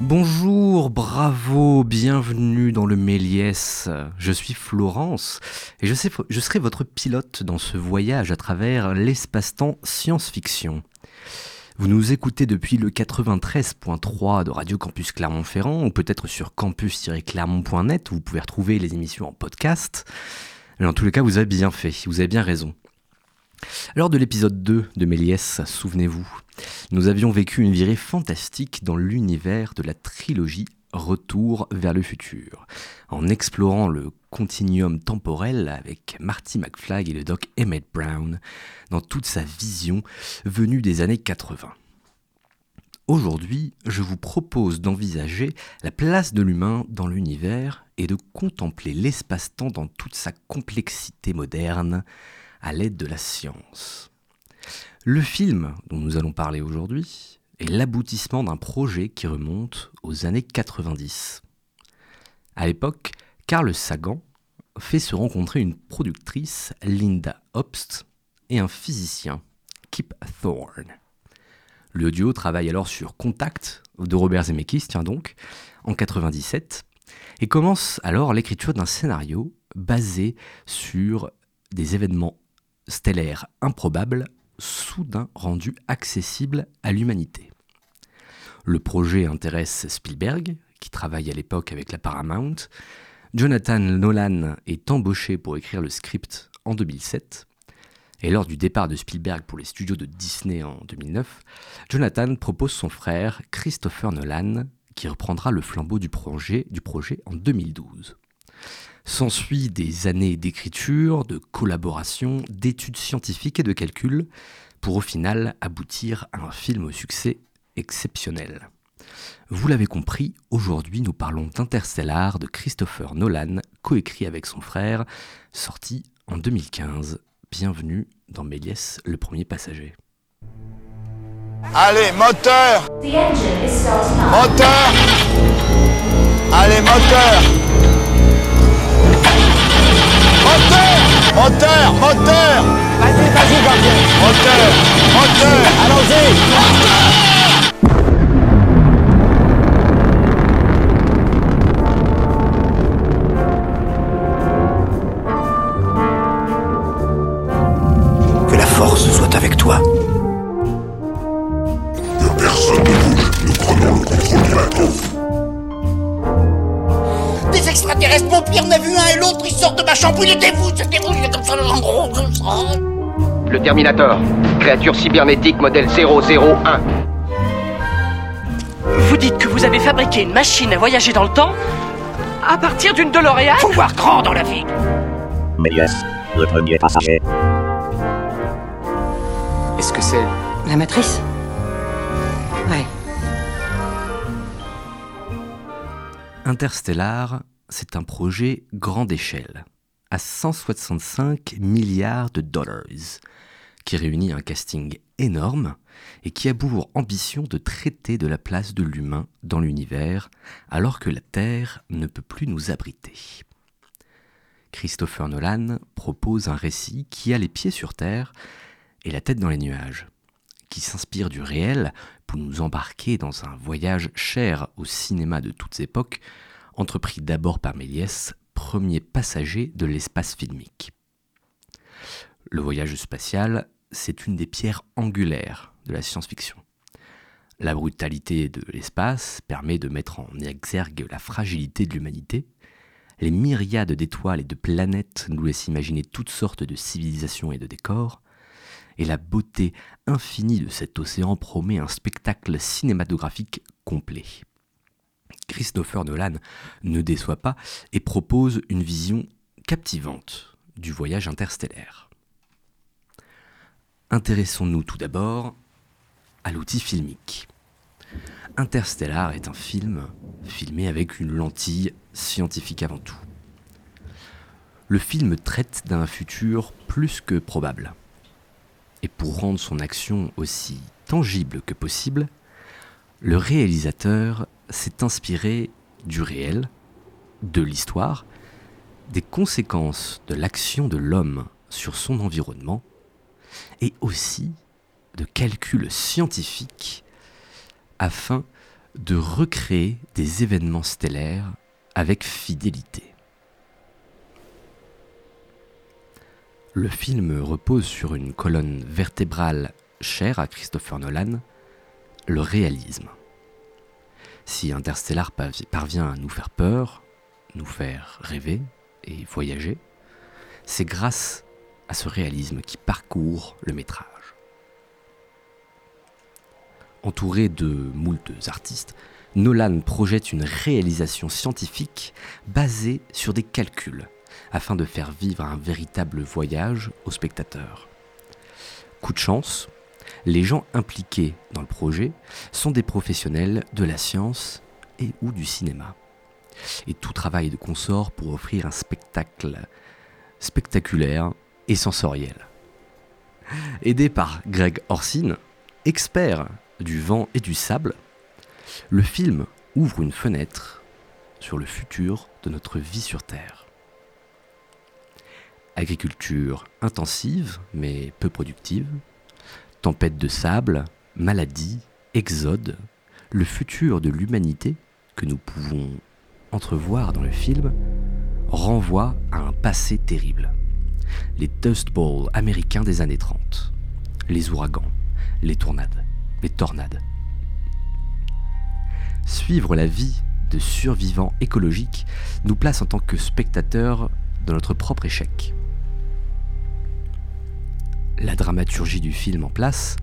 Bonjour, bravo, bienvenue dans le Méliès. Je suis Florence et je, serai votre pilote dans ce voyage à travers l'espace-temps science-fiction. Vous nous écoutez depuis le 93.3 de Radio Campus Clermont-Ferrand ou peut-être sur campus-clermont.net où vous pouvez retrouver les émissions en podcast. En tous les cas, vous avez bien fait, vous avez bien raison. Lors de l'épisode 2 de Méliès, souvenez-vous, nous avions vécu une virée fantastique dans l'univers de la trilogie Retour vers le futur, en explorant le continuum temporel avec Marty McFly et le doc Emmett Brown dans toute sa vision venue des années 80. Aujourd'hui, je vous propose d'envisager la place de l'humain dans l'univers et de contempler l'espace-temps dans toute sa complexité moderne à l'aide de la science. Le film dont nous allons parler aujourd'hui est l'aboutissement d'un projet qui remonte aux années 90. À l'époque, Carl Sagan fait se rencontrer une productrice, Linda Obst, et un physicien, Kip Thorne. Le duo travaille alors sur Contact de Robert Zemeckis, tiens donc, en 97, et commence alors l'écriture d'un scénario basé sur des événements stellaires improbables soudain rendu accessible à l'humanité. Le projet intéresse Spielberg, qui travaille à l'époque avec la Paramount. Jonathan Nolan est embauché pour écrire le script en 2007. Et lors du départ de Spielberg pour les studios de Disney en 2009, Jonathan propose son frère Christopher Nolan, qui reprendra le flambeau du projet, du projet en 2012. S'ensuit des années d'écriture, de collaboration, d'études scientifiques et de calculs, pour au final aboutir à un film au succès exceptionnel. Vous l'avez compris, aujourd'hui nous parlons d'Interstellar de Christopher Nolan, coécrit avec son frère, sorti en 2015. Bienvenue dans Méliès, le premier passager. Allez, moteur Moteur Allez, moteur Moteur Moteur Moteur Vas-y, vas-y, gardien Moteur Moteur Allons-y de ma chambre, il était vous, c'était vous, il est comme ça, en gros, comme ça. Le Terminator, créature cybernétique modèle 001. Vous dites que vous avez fabriqué une machine à voyager dans le temps à partir d'une DeLorean Faut voir grand dans la vie. Méliès, le premier passager. Est-ce que c'est La matrice? Ouais. Interstellar, c'est un projet grande échelle, à 165 milliards de dollars, qui réunit un casting énorme et qui a pour ambition de traiter de la place de l'humain dans l'univers alors que la Terre ne peut plus nous abriter. Christopher Nolan propose un récit qui a les pieds sur Terre et la tête dans les nuages, qui s'inspire du réel pour nous embarquer dans un voyage cher au cinéma de toutes époques, entrepris d'abord par Méliès, premier passager de l'espace filmique. Le voyage spatial, c'est une des pierres angulaires de la science-fiction. La brutalité de l'espace permet de mettre en exergue la fragilité de l'humanité. Les myriades d'étoiles et de planètes nous laissent imaginer toutes sortes de civilisations et de décors. Et la beauté infinie de cet océan promet un spectacle cinématographique complet. Christopher Nolan ne déçoit pas et propose une vision captivante du voyage interstellaire. Intéressons-nous tout d'abord à l'outil filmique. Interstellar est un film filmé avec une lentille scientifique avant tout. Le film traite d'un futur plus que probable. Et pour rendre son action aussi tangible que possible, le réalisateur s'est inspiré du réel, de l'histoire, des conséquences de l'action de l'homme sur son environnement, et aussi de calculs scientifiques afin de recréer des événements stellaires avec fidélité. Le film repose sur une colonne vertébrale chère à Christopher Nolan, le réalisme. Si Interstellar parvient à nous faire peur, nous faire rêver et voyager, c'est grâce à ce réalisme qui parcourt le métrage. Entouré de moultes artistes, Nolan projette une réalisation scientifique basée sur des calculs afin de faire vivre un véritable voyage au spectateur. Coup de chance, les gens impliqués dans le projet sont des professionnels de la science et ou du cinéma. Et tout travail de consort pour offrir un spectacle spectaculaire et sensoriel. Aidé par Greg Orsin, expert du vent et du sable, le film ouvre une fenêtre sur le futur de notre vie sur Terre. Agriculture intensive mais peu productive, tempête de sable, maladie, exode, le futur de l'humanité que nous pouvons entrevoir dans le film renvoie à un passé terrible. Les Dust Bowls américains des années 30, les ouragans, les tornades, les tornades. Suivre la vie de survivants écologiques nous place en tant que spectateurs dans notre propre échec. La dramaturgie du film en place,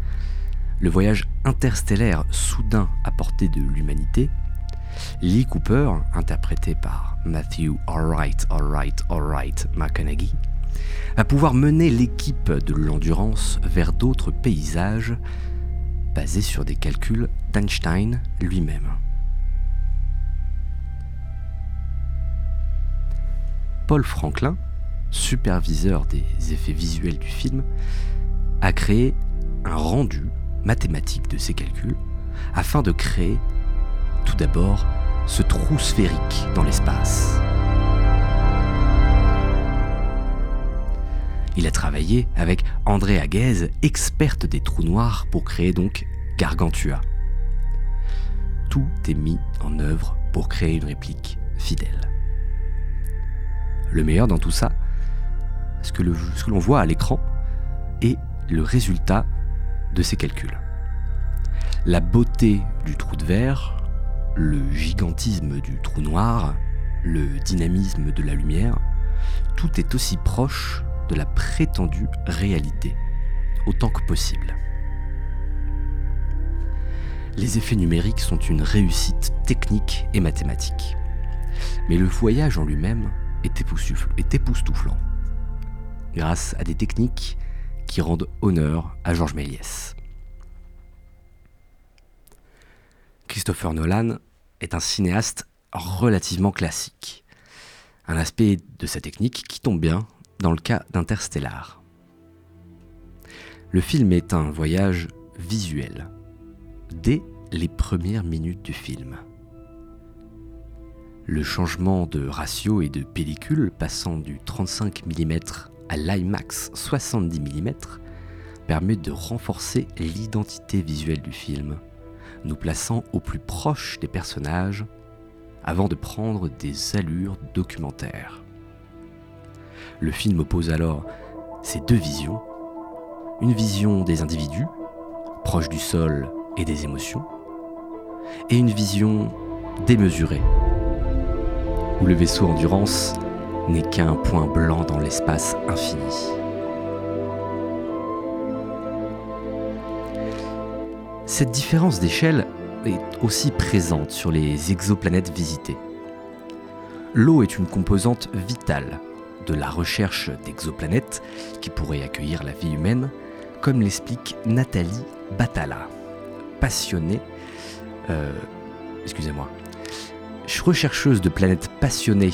le voyage interstellaire soudain à portée de l'humanité, Lee Cooper, interprété par Matthew Alright, Alright, Alright McConaughey, va pouvoir mener l'équipe de l'endurance vers d'autres paysages basés sur des calculs d'Einstein lui-même. Paul Franklin, superviseur des effets visuels du film, a créé un rendu mathématique de ces calculs afin de créer tout d'abord ce trou sphérique dans l'espace. Il a travaillé avec André Aguez, experte des trous noirs, pour créer donc Gargantua. Tout est mis en œuvre pour créer une réplique fidèle. Le meilleur dans tout ça, ce que l'on voit à l'écran est le résultat de ces calculs. La beauté du trou de verre, le gigantisme du trou noir, le dynamisme de la lumière, tout est aussi proche de la prétendue réalité, autant que possible. Les effets numériques sont une réussite technique et mathématique. Mais le voyage en lui-même est époustouflant, grâce à des techniques qui rendent honneur à Georges Méliès. Christopher Nolan est un cinéaste relativement classique. Un aspect de sa technique qui tombe bien dans le cas d'Interstellar. Le film est un voyage visuel, dès les premières minutes du film. Le changement de ratio et de pellicule passant du 35 mm à l'IMAX 70 mm permet de renforcer l'identité visuelle du film, nous plaçant au plus proche des personnages avant de prendre des allures documentaires. Le film oppose alors ces deux visions, une vision des individus, proches du sol et des émotions, et une vision démesurée, où le vaisseau endurance n'est qu'un point blanc dans l'espace infini. Cette différence d'échelle est aussi présente sur les exoplanètes visitées. L'eau est une composante vitale de la recherche d'exoplanètes qui pourraient accueillir la vie humaine, comme l'explique Nathalie Batala, passionnée, euh, excusez-moi, rechercheuse de planètes passionnée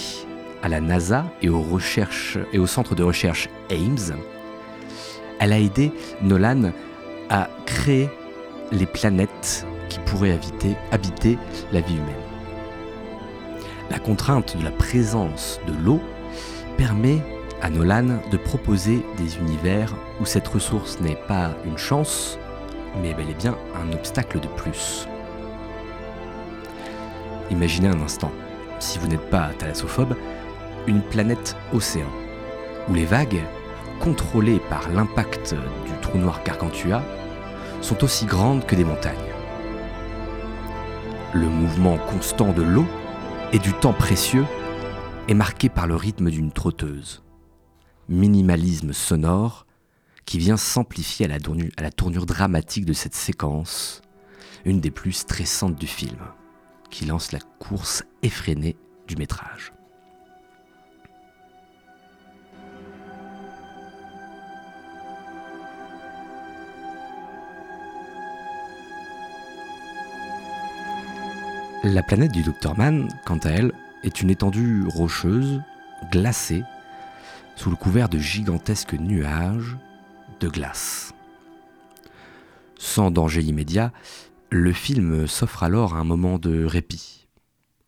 à la NASA et, au centre de recherche Ames. Elle a aidé Nolan à créer les planètes qui pourraient habiter, habiter la vie humaine. La contrainte de la présence de l'eau permet à Nolan de proposer des univers où cette ressource n'est pas une chance, mais bel et bien un obstacle de plus. Imaginez un instant, si vous n'êtes pas thalassophobe, une planète océan, où les vagues, contrôlées par l'impact du trou noir Gargantua, sont aussi grandes que des montagnes. Le mouvement constant de l'eau et du temps précieux est marqué par le rythme d'une trotteuse. Minimalisme sonore qui vient s'amplifier à la tournure dramatique de cette séquence, une des plus stressantes du film, qui lance la course effrénée du métrage. La planète du Dr Man, quant à elle, est une étendue rocheuse, glacée, sous le couvert de gigantesques nuages de glace. Sans danger immédiat, le film s'offre alors un moment de répit,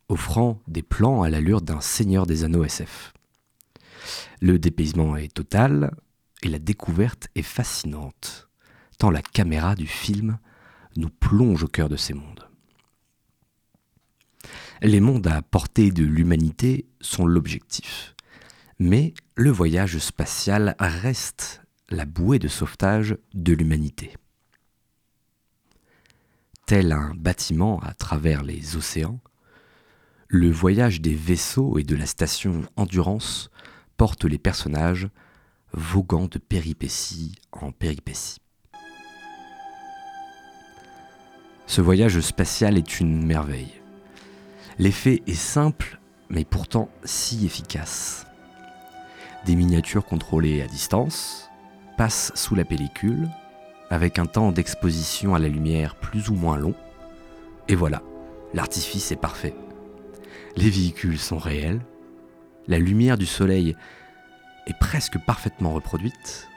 offrant des plans à l'allure d'un seigneur des anneaux SF. Le dépaysement est total et la découverte est fascinante, tant la caméra du film nous plonge au cœur de ces mondes. Les mondes à portée de l'humanité sont l'objectif. Mais le voyage spatial reste la bouée de sauvetage de l'humanité. Tel un bâtiment à travers les océans, le voyage des vaisseaux et de la station Endurance porte les personnages voguant de péripétie en péripétie. Ce voyage spatial est une merveille. L'effet est simple, mais pourtant si efficace. Des miniatures contrôlées à distance passent sous la pellicule, avec un temps d'exposition à la lumière plus ou moins long. Et voilà, l'artifice est parfait. Les véhicules sont réels, la lumière du soleil est presque parfaitement reproduite,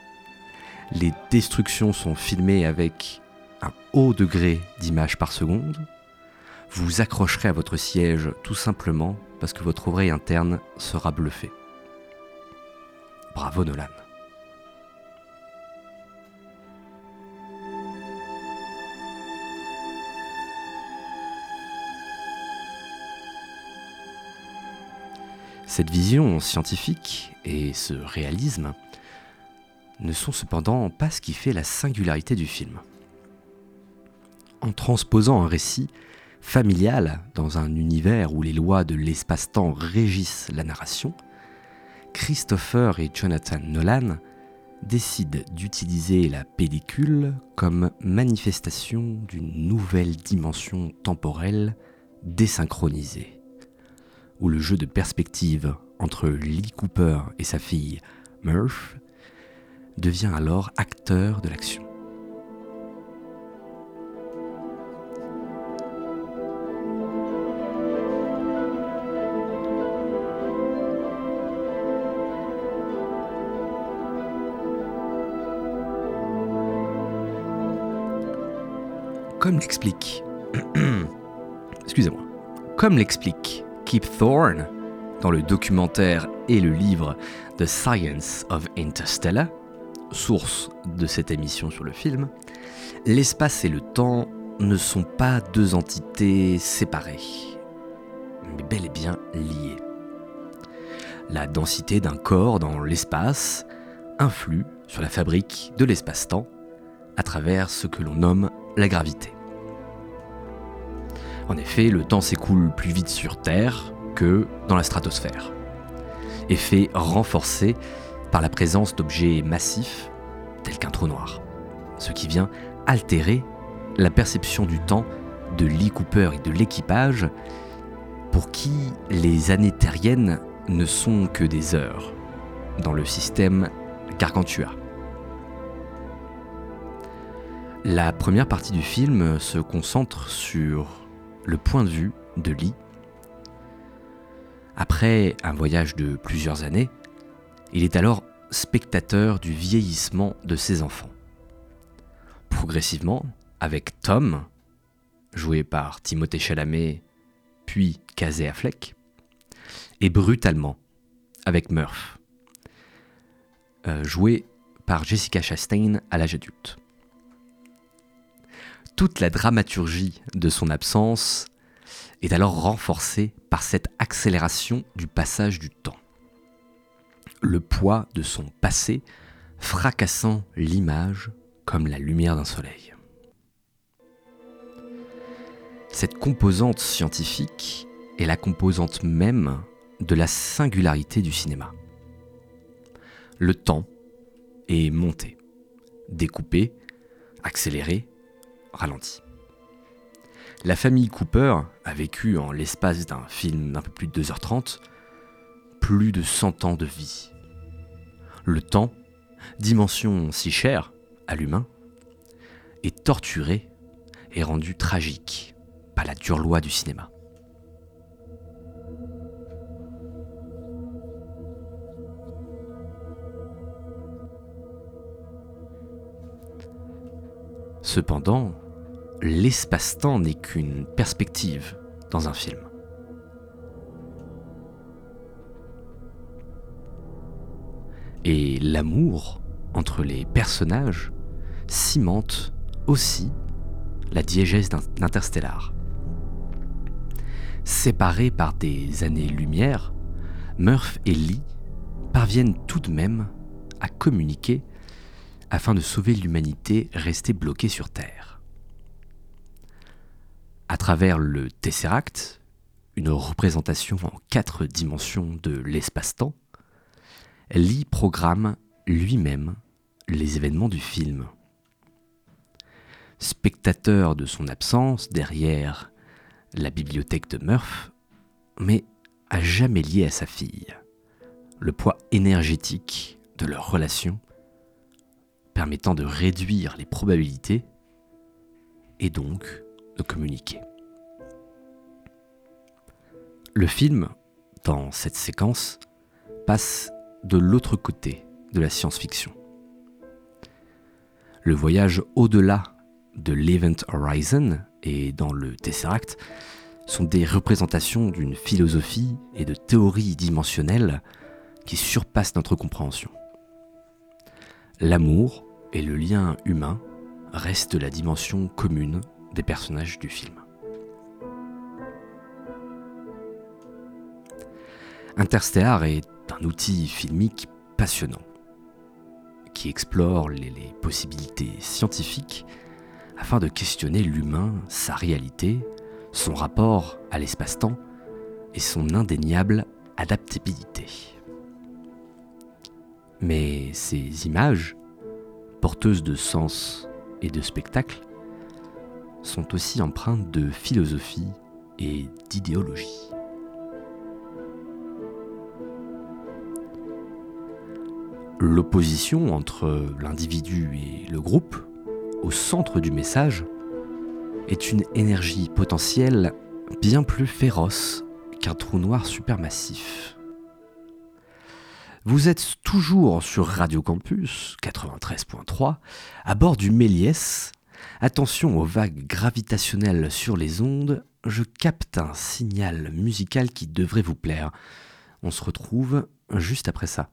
les destructions sont filmées avec un haut degré d'image par seconde, vous vous accrocherez à votre siège tout simplement parce que votre oreille interne sera bluffée. Bravo Nolan. Cette vision scientifique et ce réalisme ne sont cependant pas ce qui fait la singularité du film. En transposant un récit familial dans un univers où les lois de l'espace-temps régissent la narration, Christopher et Jonathan Nolan décident d'utiliser la pellicule comme manifestation d'une nouvelle dimension temporelle désynchronisée, où le jeu de perspective entre Lee Cooper et sa fille Murph devient alors acteur de l'action. Comme l'explique. Excusez-moi. Comme l'explique Kip Thorne dans le documentaire et le livre The Science of Interstellar, source de cette émission sur le film, l'espace et le temps ne sont pas deux entités séparées, mais bel et bien liées. La densité d'un corps dans l'espace influe sur la fabrique de l'espace-temps à travers ce que l'on nomme la gravité. En effet, le temps s'écoule plus vite sur Terre que dans la stratosphère. Effet renforcé par la présence d'objets massifs tels qu'un trou noir, ce qui vient altérer la perception du temps de Lee Cooper et de l'équipage pour qui les années terriennes ne sont que des heures dans le système Gargantua. La première partie du film se concentre sur le point de vue de Lee. Après un voyage de plusieurs années, il est alors spectateur du vieillissement de ses enfants. Progressivement, avec Tom, joué par Timothée Chalamet, puis Casey Affleck, et brutalement avec Murph, euh, joué par Jessica Chastain à l'âge adulte toute la dramaturgie de son absence est alors renforcé par cette accélération du passage du temps. Le poids de son passé fracassant l'image comme la lumière d'un soleil. Cette composante scientifique est la composante même de la singularité du cinéma. Le temps est monté, découpé, accéléré, ralenti. La famille Cooper a vécu en l'espace d'un film d'un peu plus de 2h30 plus de 100 ans de vie. Le temps, dimension si chère à l'humain, est torturé et rendu tragique par la dure loi du cinéma. Cependant, l'espace-temps n'est qu'une perspective dans un film. Et l'amour entre les personnages cimente aussi la diégèse d'Interstellar. Séparés par des années-lumière, Murph et Lee parviennent tout de même à communiquer afin de sauver l'humanité restée bloquée sur Terre. À travers le Tesseract, une représentation en quatre dimensions de l'espace-temps, Lee programme lui-même les événements du film. Spectateur de son absence derrière la bibliothèque de Murph, mais à jamais lié à sa fille. Le poids énergétique de leur relation permettant de réduire les probabilités et donc de communiquer. Le film, dans cette séquence, passe de l'autre côté de la science-fiction. Le voyage au-delà de l'Event Horizon et dans le Tesseract sont des représentations d'une philosophie et de théories dimensionnelles qui surpassent notre compréhension. L'amour, et le lien humain reste la dimension commune des personnages du film. Interstellar est un outil filmique passionnant qui explore les, les possibilités scientifiques afin de questionner l'humain, sa réalité, son rapport à l'espace-temps et son indéniable adaptabilité. Mais ces images porteuses de sens et de spectacle, sont aussi empreintes de philosophie et d'idéologie. L'opposition entre l'individu et le groupe, au centre du message, est une énergie potentielle bien plus féroce qu'un trou noir supermassif. Vous êtes toujours sur Radio Campus 93.3 à bord du Méliès. Attention aux vagues gravitationnelles sur les ondes, je capte un signal musical qui devrait vous plaire. On se retrouve juste après ça.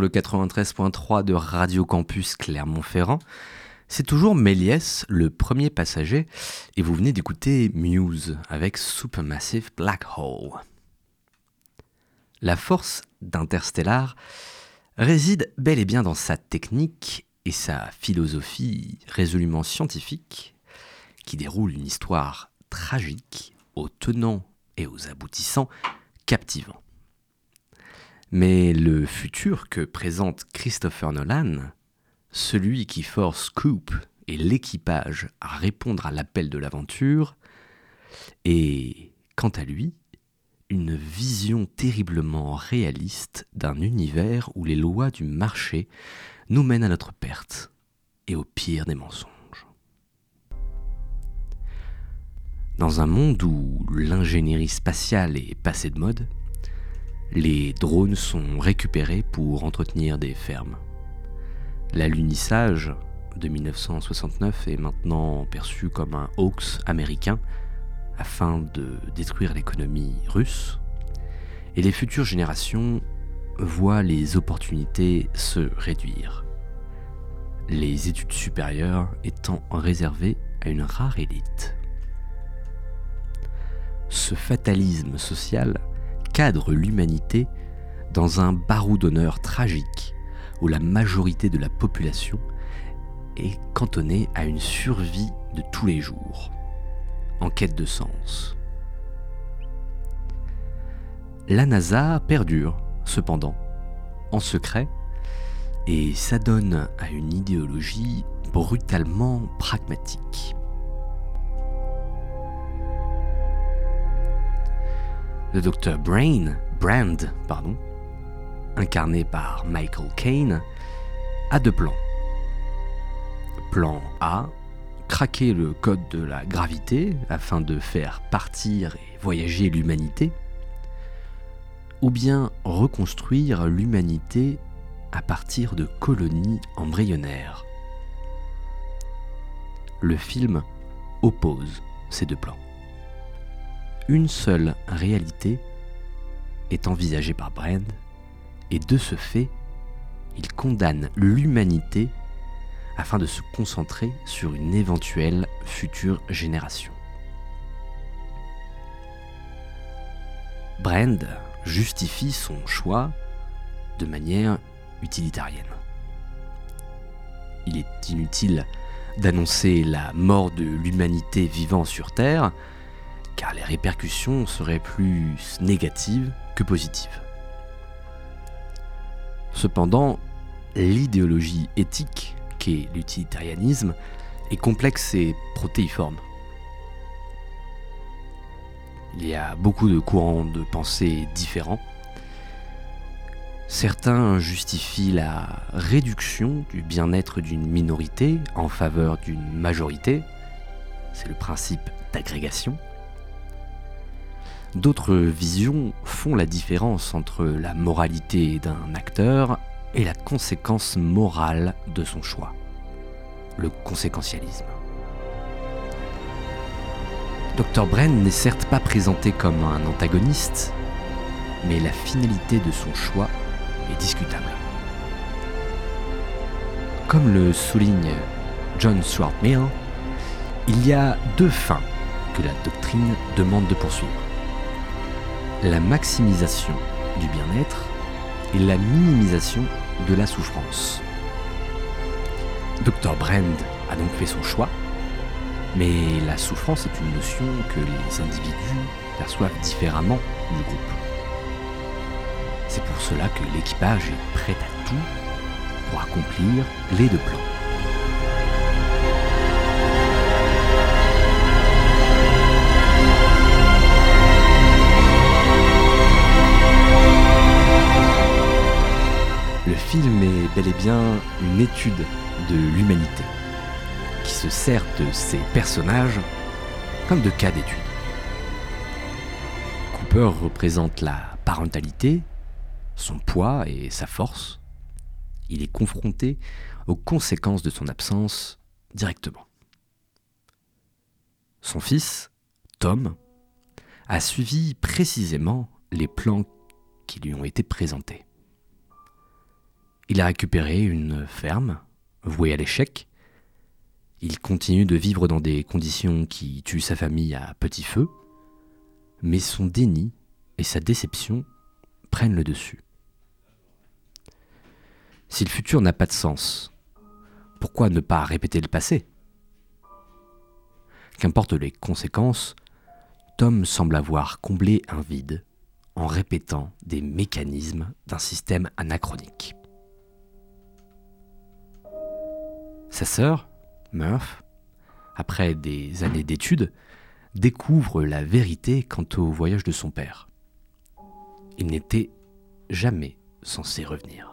Le 93.3 de Radio Campus Clermont-Ferrand. C'est toujours Méliès, le premier passager, et vous venez d'écouter Muse avec Supermassive Black Hole. La force d'Interstellar réside bel et bien dans sa technique et sa philosophie résolument scientifique qui déroule une histoire tragique aux tenants et aux aboutissants captivants. Mais le futur que présente Christopher Nolan, celui qui force Coop et l'équipage à répondre à l'appel de l'aventure, est, quant à lui, une vision terriblement réaliste d'un univers où les lois du marché nous mènent à notre perte et au pire des mensonges. Dans un monde où l'ingénierie spatiale est passée de mode, les drones sont récupérés pour entretenir des fermes. L'alunissage de 1969 est maintenant perçu comme un hoax américain afin de détruire l'économie russe, et les futures générations voient les opportunités se réduire, les études supérieures étant réservées à une rare élite. Ce fatalisme social l'humanité dans un baroudonneur tragique où la majorité de la population est cantonnée à une survie de tous les jours en quête de sens. La NASA perdure, cependant, en secret, et s'adonne à une idéologie brutalement pragmatique. Le docteur Brain, Brand, pardon, incarné par Michael Caine, a deux plans. Plan A, craquer le code de la gravité afin de faire partir et voyager l'humanité, ou bien reconstruire l'humanité à partir de colonies embryonnaires. Le film oppose ces deux plans. Une seule réalité est envisagée par Brand, et de ce fait, il condamne l'humanité afin de se concentrer sur une éventuelle future génération. Brand justifie son choix de manière utilitarienne. Il est inutile d'annoncer la mort de l'humanité vivant sur Terre, car les répercussions seraient plus négatives que positives. Cependant, l'idéologie éthique qu'est l'utilitarianisme est complexe et protéiforme. Il y a beaucoup de courants de pensée différents. Certains justifient la réduction du bien-être d'une minorité en faveur d'une majorité. C'est le principe d'agrégation. D'autres visions font la différence entre la moralité d'un acteur et la conséquence morale de son choix, le conséquentialisme. Dr. Bren n'est certes pas présenté comme un antagoniste, mais la finalité de son choix est discutable. Comme le souligne John Stuart il y a deux fins que la doctrine demande de poursuivre. La maximisation du bien-être et la minimisation de la souffrance. Dr. Brand a donc fait son choix, mais la souffrance est une notion que les individus perçoivent différemment du groupe. C'est pour cela que l'équipage est prêt à tout pour accomplir les deux plans. Le film est bel et bien une étude de l'humanité, qui se sert de ses personnages comme de cas d'étude. Cooper représente la parentalité, son poids et sa force. Il est confronté aux conséquences de son absence directement. Son fils, Tom, a suivi précisément les plans qui lui ont été présentés. Il a récupéré une ferme, vouée à l'échec. Il continue de vivre dans des conditions qui tuent sa famille à petit feu. Mais son déni et sa déception prennent le dessus. Si le futur n'a pas de sens, pourquoi ne pas répéter le passé? Qu'importe les conséquences, Tom semble avoir comblé un vide en répétant des mécanismes d'un système anachronique. Sa sœur, Murph, après des années d'études, découvre la vérité quant au voyage de son père. Il n'était jamais censé revenir.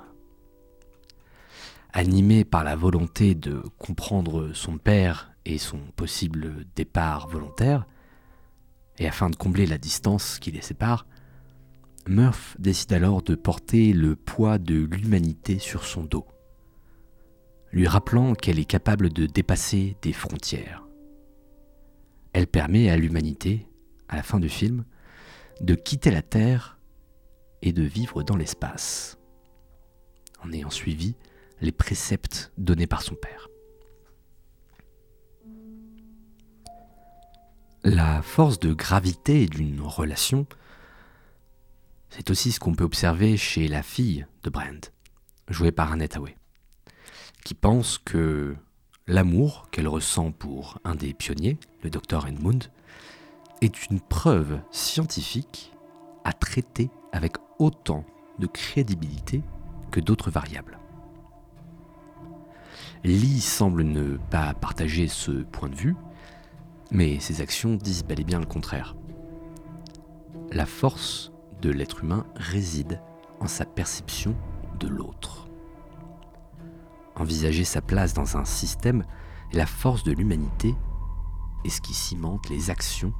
Animé par la volonté de comprendre son père et son possible départ volontaire, et afin de combler la distance qui les sépare, Murph décide alors de porter le poids de l'humanité sur son dos, lui rappelant qu'elle est capable de dépasser des frontières. Elle permet à l'humanité, à la fin du film, de quitter la Terre et de vivre dans l'espace, en ayant suivi les préceptes donnés par son père. La force de gravité d'une relation c'est aussi ce qu'on peut observer chez la fille de Brand, jouée par Annette Hathaway, qui pense que l'amour qu'elle ressent pour un des pionniers, le docteur Edmund, est une preuve scientifique à traiter avec autant de crédibilité que d'autres variables. Lee semble ne pas partager ce point de vue, mais ses actions disent bel et bien le contraire. La force de l'être humain réside en sa perception de l'autre. Envisager sa place dans un système est la force de l'humanité et ce qui cimente les actions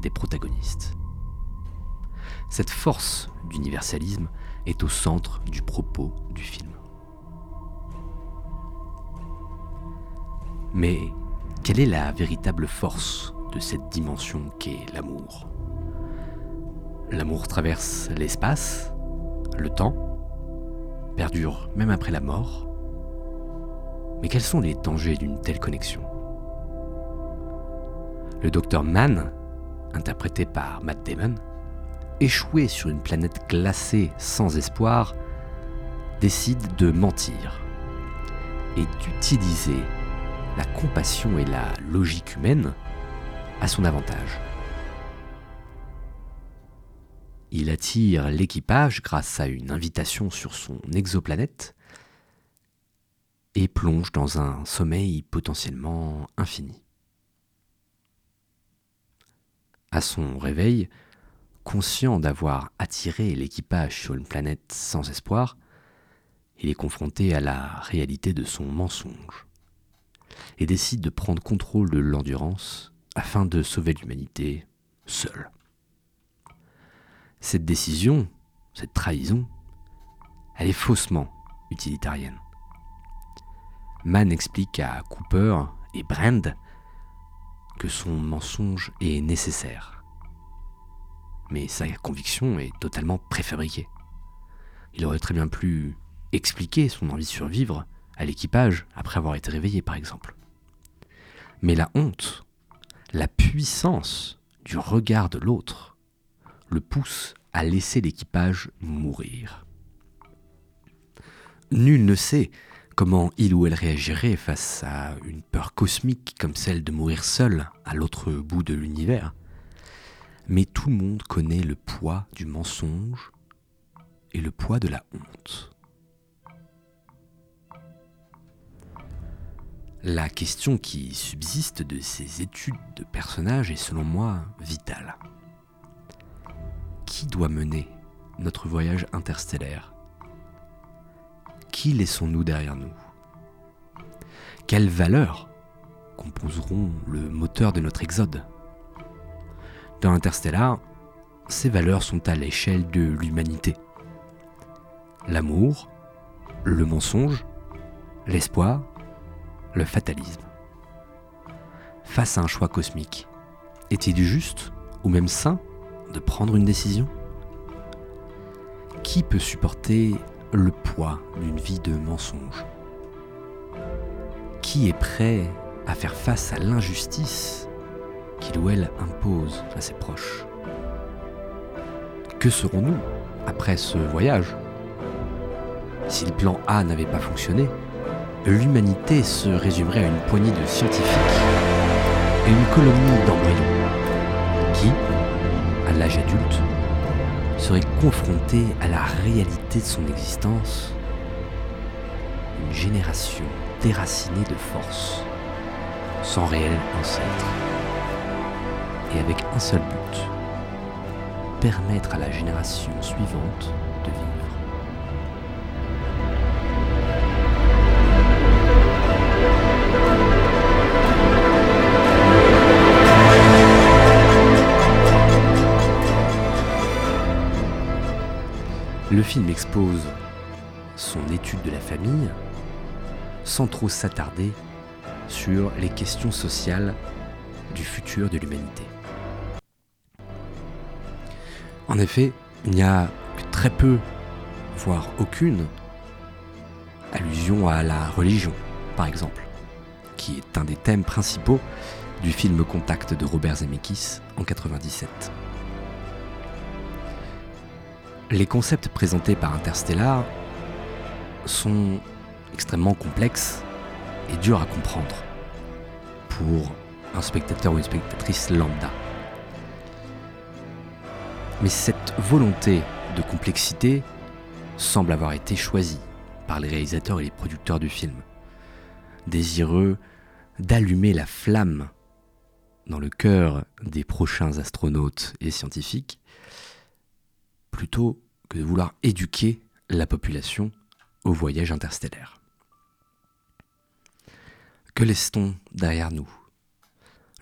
des protagonistes. Cette force d'universalisme est au centre du propos du film. Mais quelle est la véritable force de cette dimension qu'est l'amour? L'amour traverse l'espace, le temps, perdure même après la mort. Mais quels sont les dangers d'une telle connexion? Le docteur Mann, interprété par Matt Damon, échoué sur une planète glacée sans espoir, décide de mentir et d'utiliser la compassion et la logique humaine à son avantage. Il attire l'équipage grâce à une invitation sur son exoplanète et plonge dans un sommeil potentiellement infini. À son réveil, conscient d'avoir attiré l'équipage sur une planète sans espoir, il est confronté à la réalité de son mensonge et décide de prendre contrôle de l'endurance afin de sauver l'humanité seul. Cette décision, cette trahison, elle est faussement utilitarienne. Mann explique à Cooper et Brand que son mensonge est nécessaire. Mais sa conviction est totalement préfabriquée. Il aurait très bien pu expliquer son envie de survivre à l'équipage après avoir été réveillé par exemple. Mais la honte, la puissance du regard de l'autre, le pousse à laisser l'équipage mourir. Nul ne sait comment il ou elle réagirait face à une peur cosmique comme celle de mourir seul à l'autre bout de l'univers. Mais tout le monde connaît le poids du mensonge et le poids de la honte. La question qui subsiste de ces études de personnages est selon moi vitale qui doit mener notre voyage interstellaire? Qui laissons-nous derrière nous? Quelles valeurs composeront le moteur de notre exode? Dans Interstellar, ces valeurs sont à l'échelle de l'humanité. L'amour, le mensonge, l'espoir, le fatalisme. Face à un choix cosmique, est-il juste ou même sain de prendre une décision? Qui peut supporter le poids d'une vie de mensonge. Qui est prêt à faire face à l'injustice qu'il ou elle impose à ses proches? Que serons-nous après ce voyage? Si le plan A n'avait pas fonctionné, l'humanité se résumerait à une poignée de scientifiques et une colonie d'embryons qui, à l'âge adulte, serait confronté à la réalité de son existence, une génération déracinée de force, sans réel ancêtre, et avec un seul but, permettre à la génération suivante Le film expose son étude de la famille sans trop s'attarder sur les questions sociales du futur de l'humanité. En effet, il n'y a que très peu, voire aucune, allusion à la religion, par exemple, qui est un des thèmes principaux du film Contact de Robert Zemeckis en 97. Les concepts présentés par Interstellar sont extrêmement complexes et durs à comprendre pour un spectateur ou une spectatrice lambda. Mais cette volonté de complexité semble avoir été choisie par les réalisateurs et les producteurs du film, désireux d'allumer la flamme dans le cœur des prochains astronautes et scientifiques plutôt que de vouloir éduquer la population au voyage interstellaire. Que laisse-t-on derrière nous?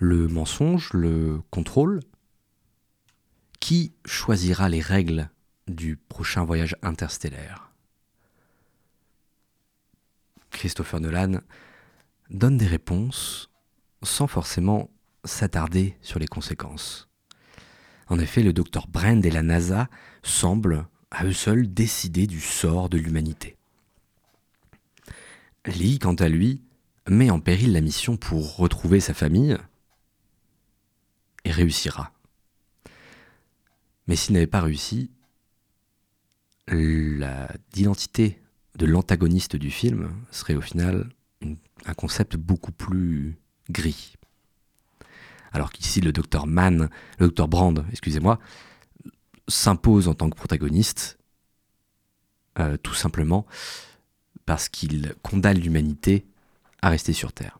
Le mensonge, le contrôle? Qui choisira les règles du prochain voyage interstellaire? Christopher Nolan donne des réponses sans forcément s'attarder sur les conséquences. En effet, le docteur Brand et la NASA semblent à eux seuls décider du sort de l'humanité. Lee, quant à lui, met en péril la mission pour retrouver sa famille et réussira. Mais s'il n'avait pas réussi, l'identité de l'antagoniste du film serait au final un concept beaucoup plus gris alors qu'ici le docteur Mann, le docteur Brand, excusez-moi, s'impose en tant que protagoniste, euh, tout simplement parce qu'il condamne l'humanité à rester sur Terre.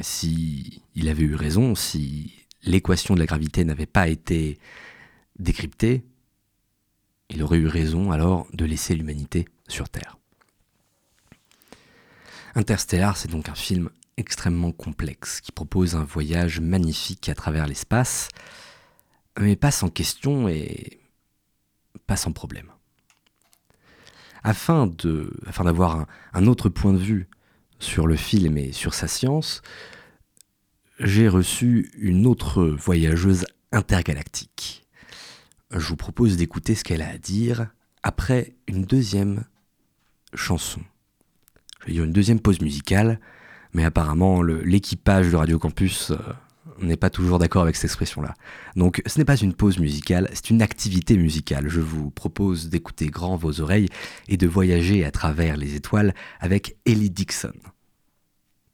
Si il avait eu raison, si l'équation de la gravité n'avait pas été décryptée, il aurait eu raison alors de laisser l'humanité sur Terre. Interstellar, c'est donc un film extrêmement complexe, qui propose un voyage magnifique à travers l'espace, mais pas sans question et pas sans problème. Afin d'avoir un, un autre point de vue sur le film et sur sa science, j'ai reçu une autre voyageuse intergalactique. Je vous propose d'écouter ce qu'elle a à dire après une deuxième chanson. Je vais dire une deuxième pause musicale mais apparemment, l'équipage de Radio Campus euh, n'est pas toujours d'accord avec cette expression-là. Donc ce n'est pas une pause musicale, c'est une activité musicale. Je vous propose d'écouter grand vos oreilles et de voyager à travers les étoiles avec Ellie Dixon.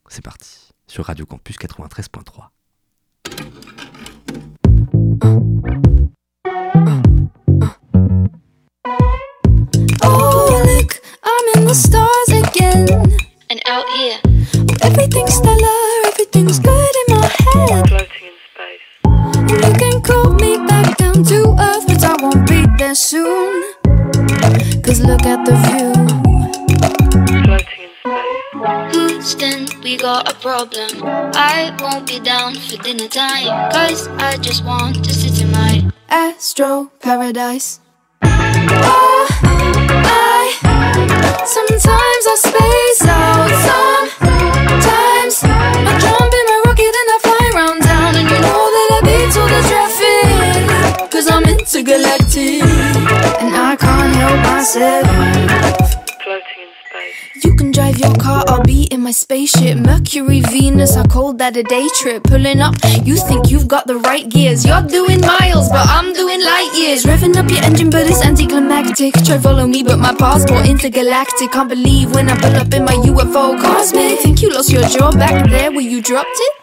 C'est parti, sur Radio Campus 93.3. Oh, look, I'm in the stars again. And out here. Everything's stellar, everything's good in my head. Floating in space. You can call me back down to earth, but I won't be there soon. Cause look at the view. Floating in space. Houston, we got a problem. I won't be down for dinner time. Cause I just want to sit in my astro paradise. Oh, I, sometimes I space out. Sometimes all the traffic. Cause I'm intergalactic. And I can't help myself. You can drive your car, I'll be in my spaceship. Mercury, Venus, I call that a day trip. Pulling up, you think you've got the right gears. You're doing miles, but I'm doing light years. Revving up your engine, but it's anticlimactic. Try follow me, but my passport intergalactic. Can't believe when I pull up in my UFO cosmic. Think you lost your job back there where you dropped it?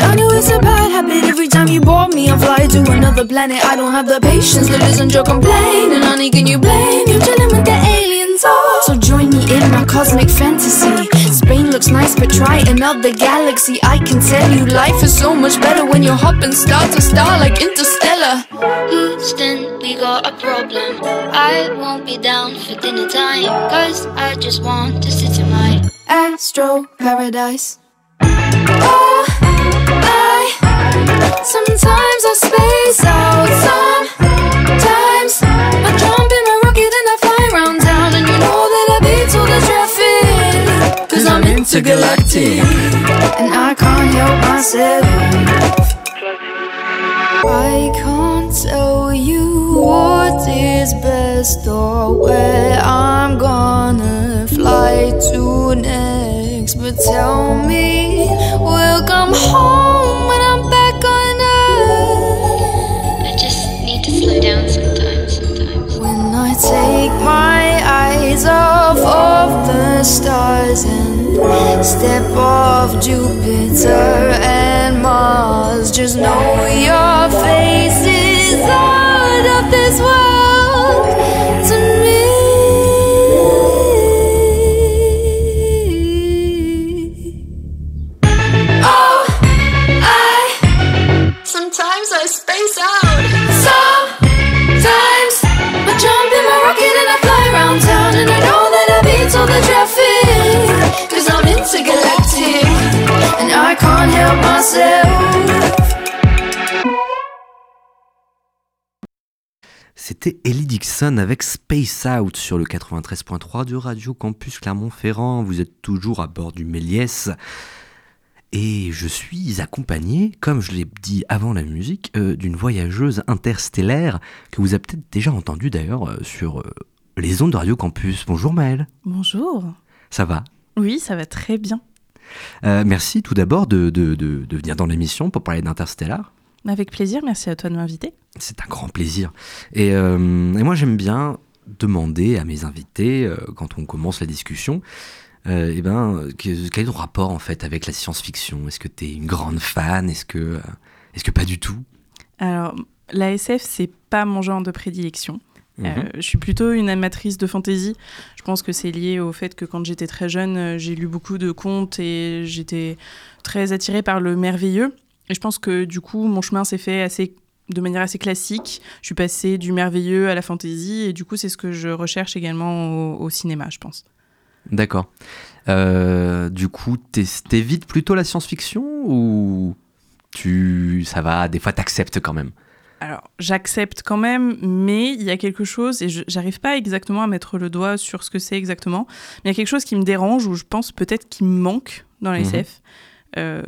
I know it's a bad habit every time you bore me. I fly to another planet. I don't have the patience to listen to your complaint. And honey, can you blame? You're chilling with the aliens. Oh. So join me in my cosmic fantasy. Spain looks nice, but try another galaxy. I can tell you life is so much better when you're hopping star to star like Interstellar. Houston, we got a problem. I won't be down for dinner time. Cause I just want to sit in my Astro paradise. Oh, sometimes I space out. Sometimes I jump in my rocket and I fly around town, and you know that I beat all the traffic. Cause I'm intergalactic, and I can't help myself. I can't tell you what is best or where I'm gonna fly to next. But tell me, we'll come home when I'm back on Earth. I just need to slow down sometimes, sometimes. When I take my eyes off of the stars and step off Jupiter and Mars, just know your face is out of this world help myself. C'était Ellie Dixon avec Space Out sur le 93.3 de Radio Campus Clermont-Ferrand. Vous êtes toujours à bord du Méliès. Et je suis accompagné, comme je l'ai dit avant la musique, euh, d'une voyageuse interstellaire que vous avez peut-être déjà entendue d'ailleurs euh, sur euh, les ondes de Radio Campus. Bonjour Maëlle. Bonjour. Ça va? Oui, ça va très bien. Euh, Merci tout d'abord de, de- de- de venir dans l'émission pour parler d'Interstellar. Avec plaisir, merci à toi de m'inviter. C'est un grand plaisir. Et, euh, et moi, j'aime bien demander à mes invités, euh, quand on commence la discussion, eh ben, que- quel est ton rapport en fait avec la science-fiction? Est-ce que tu es une grande fan? Est-ce que, est-ce que pas du tout? Alors, la SF, c'est pas mon genre de prédilection. Euh, Mhm. je suis plutôt une amatrice de fantasy. Je pense que c'est lié au fait que quand j'étais très jeune, euh, j'ai lu beaucoup de contes et j'étais très attirée par le merveilleux. Et je pense que du coup, mon chemin s'est fait assez, de manière assez classique. Je suis passée du merveilleux à la fantasy et du coup, c'est ce que je recherche également au, au cinéma, je pense. D'accord. Euh, du coup, t'es- t'évites plutôt la science-fiction ou tu, ça va Des fois, t'acceptes quand même? Alors, j'accepte quand même, mais il y a quelque chose, et j'arrive pas exactement à mettre le doigt sur ce que c'est exactement, mais il y a quelque chose qui me dérange, ou je pense peut-être qui me manque dans la Mhm. SF. Euh,